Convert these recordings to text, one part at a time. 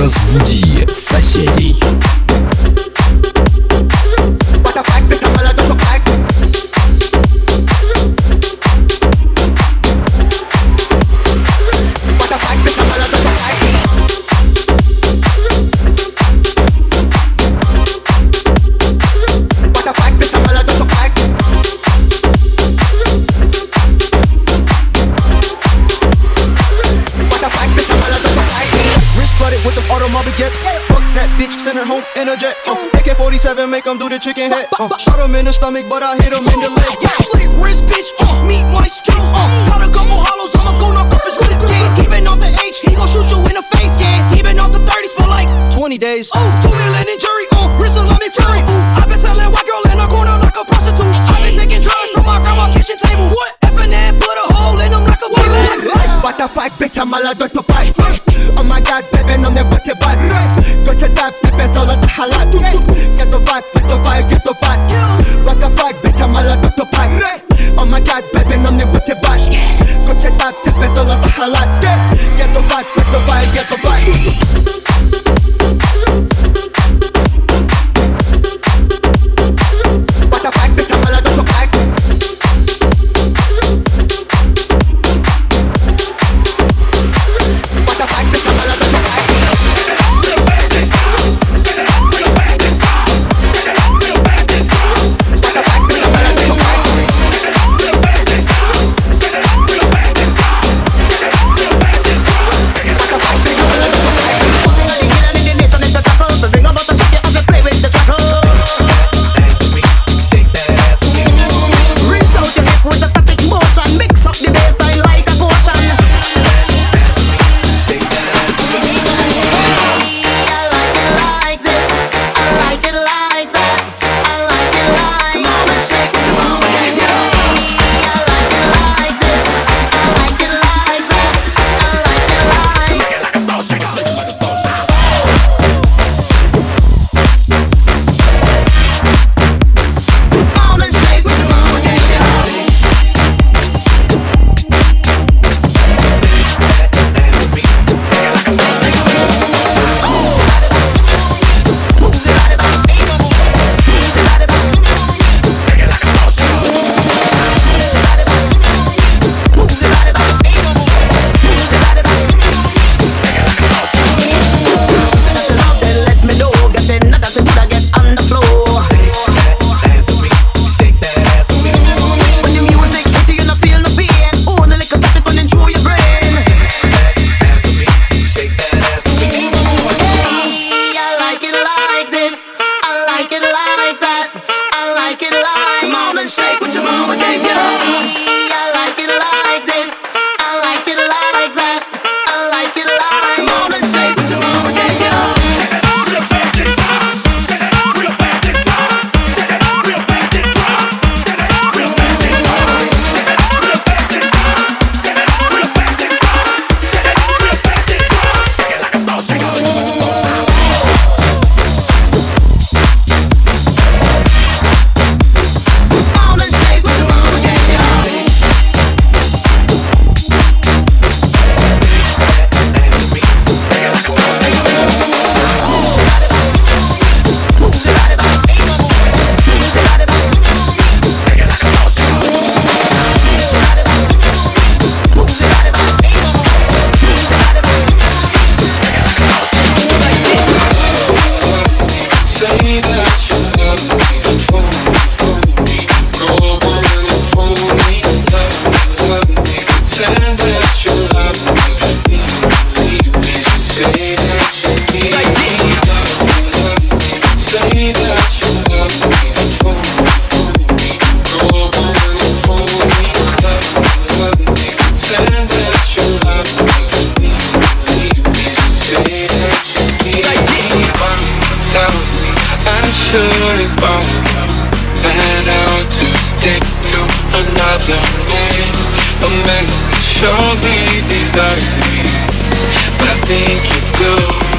Разбуди соседей. A jet. Uh, AK 47, make them do the chicken head. Uh, shot him in the stomach, but I hit him in the leg. Yeah, slick wrist, bitch. Uh, meet my skill. Uh, got a couple hollows, I'ma go knock off his lip. Yeah, he been off the H, he gon' shoot you in the face. Yeah, been off the 30s for like 20 days. Oh, two million in jury. Uh, wrist on me fury. Ooh, I been selling white girl in the corner like a prostitute. I been taking drugs from my grandma kitchen table. What? F and that, put a hole in them like a toilet. What the fuck, bitch, I'm a lot of fuck. Oh my god, baby, I'm the butty bad. Go to that, baby, so let the halat. Get the vibe, get the vibe, get the vibe. but it won't matter to stick to another way. A man surely desires me, but I think you do.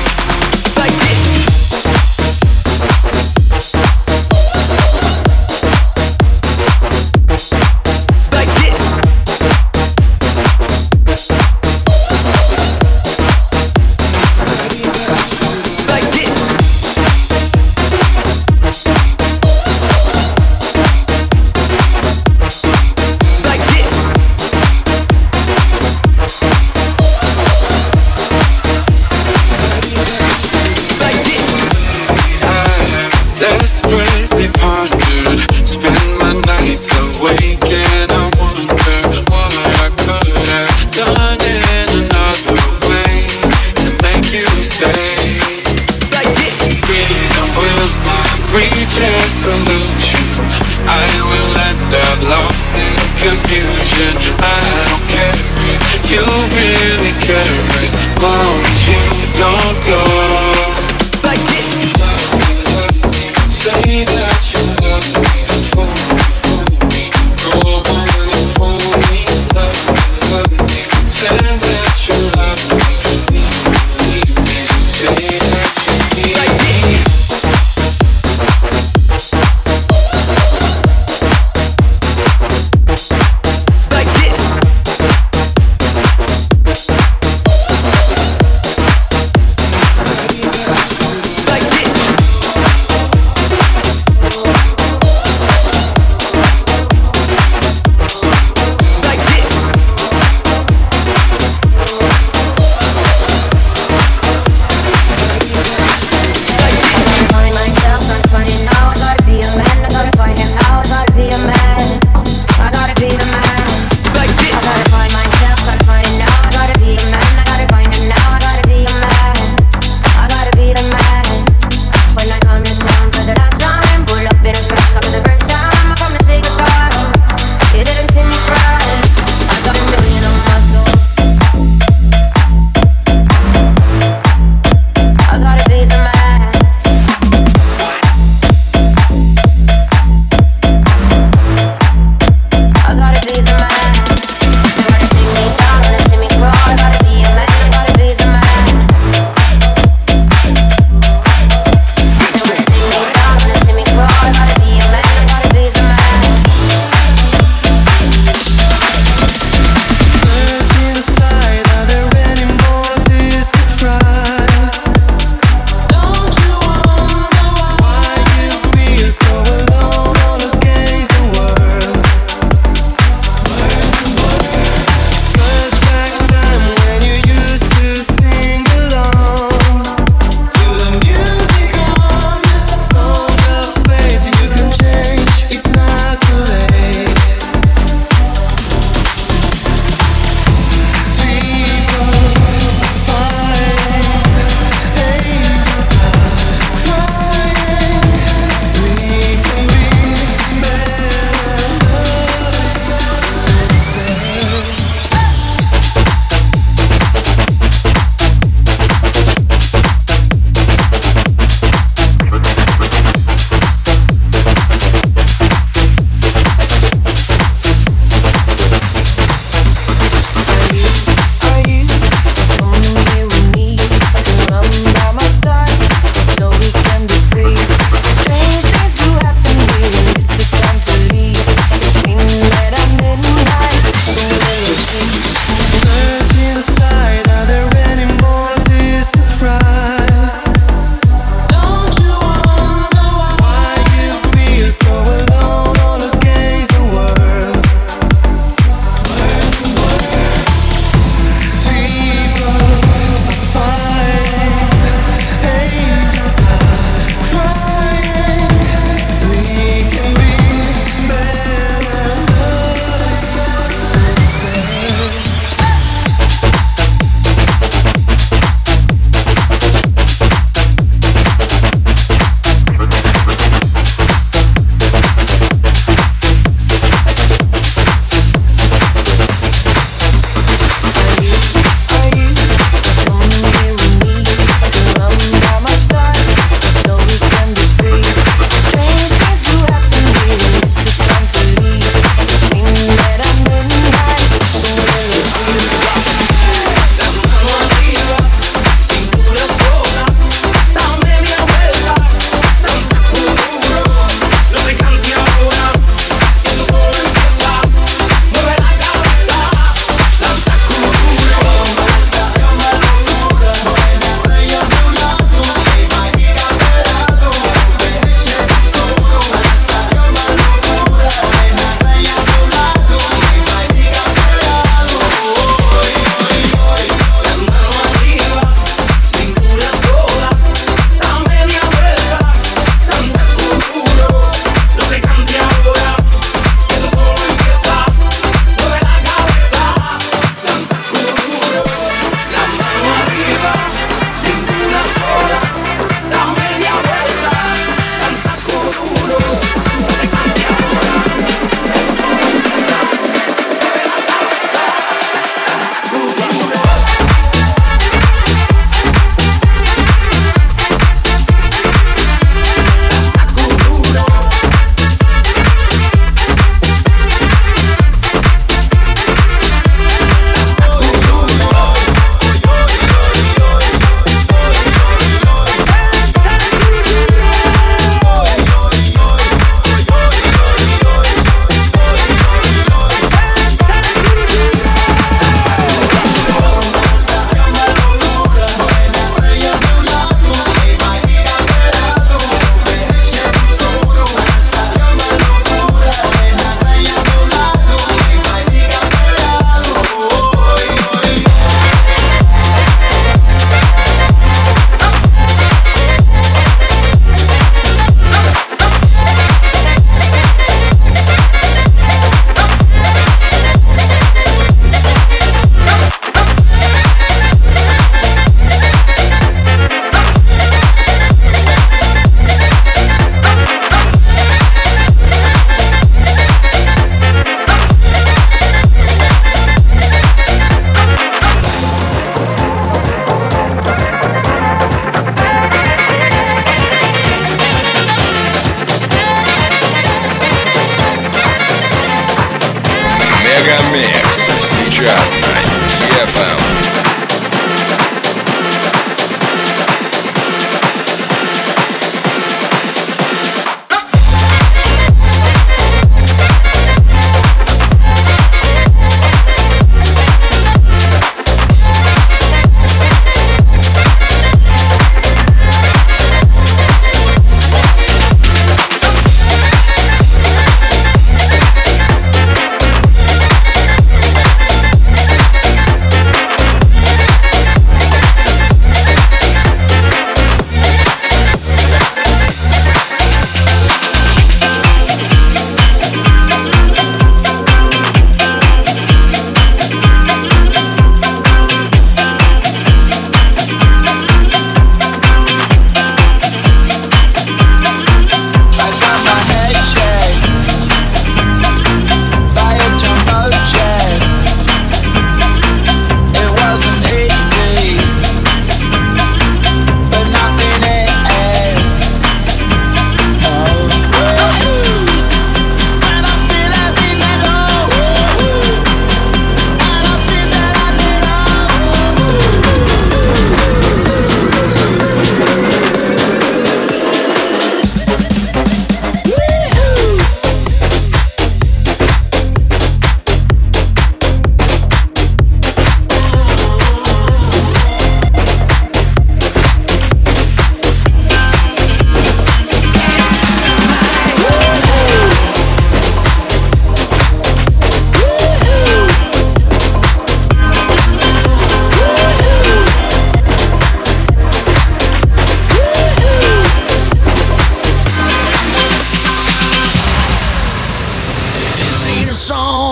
last night. GFM.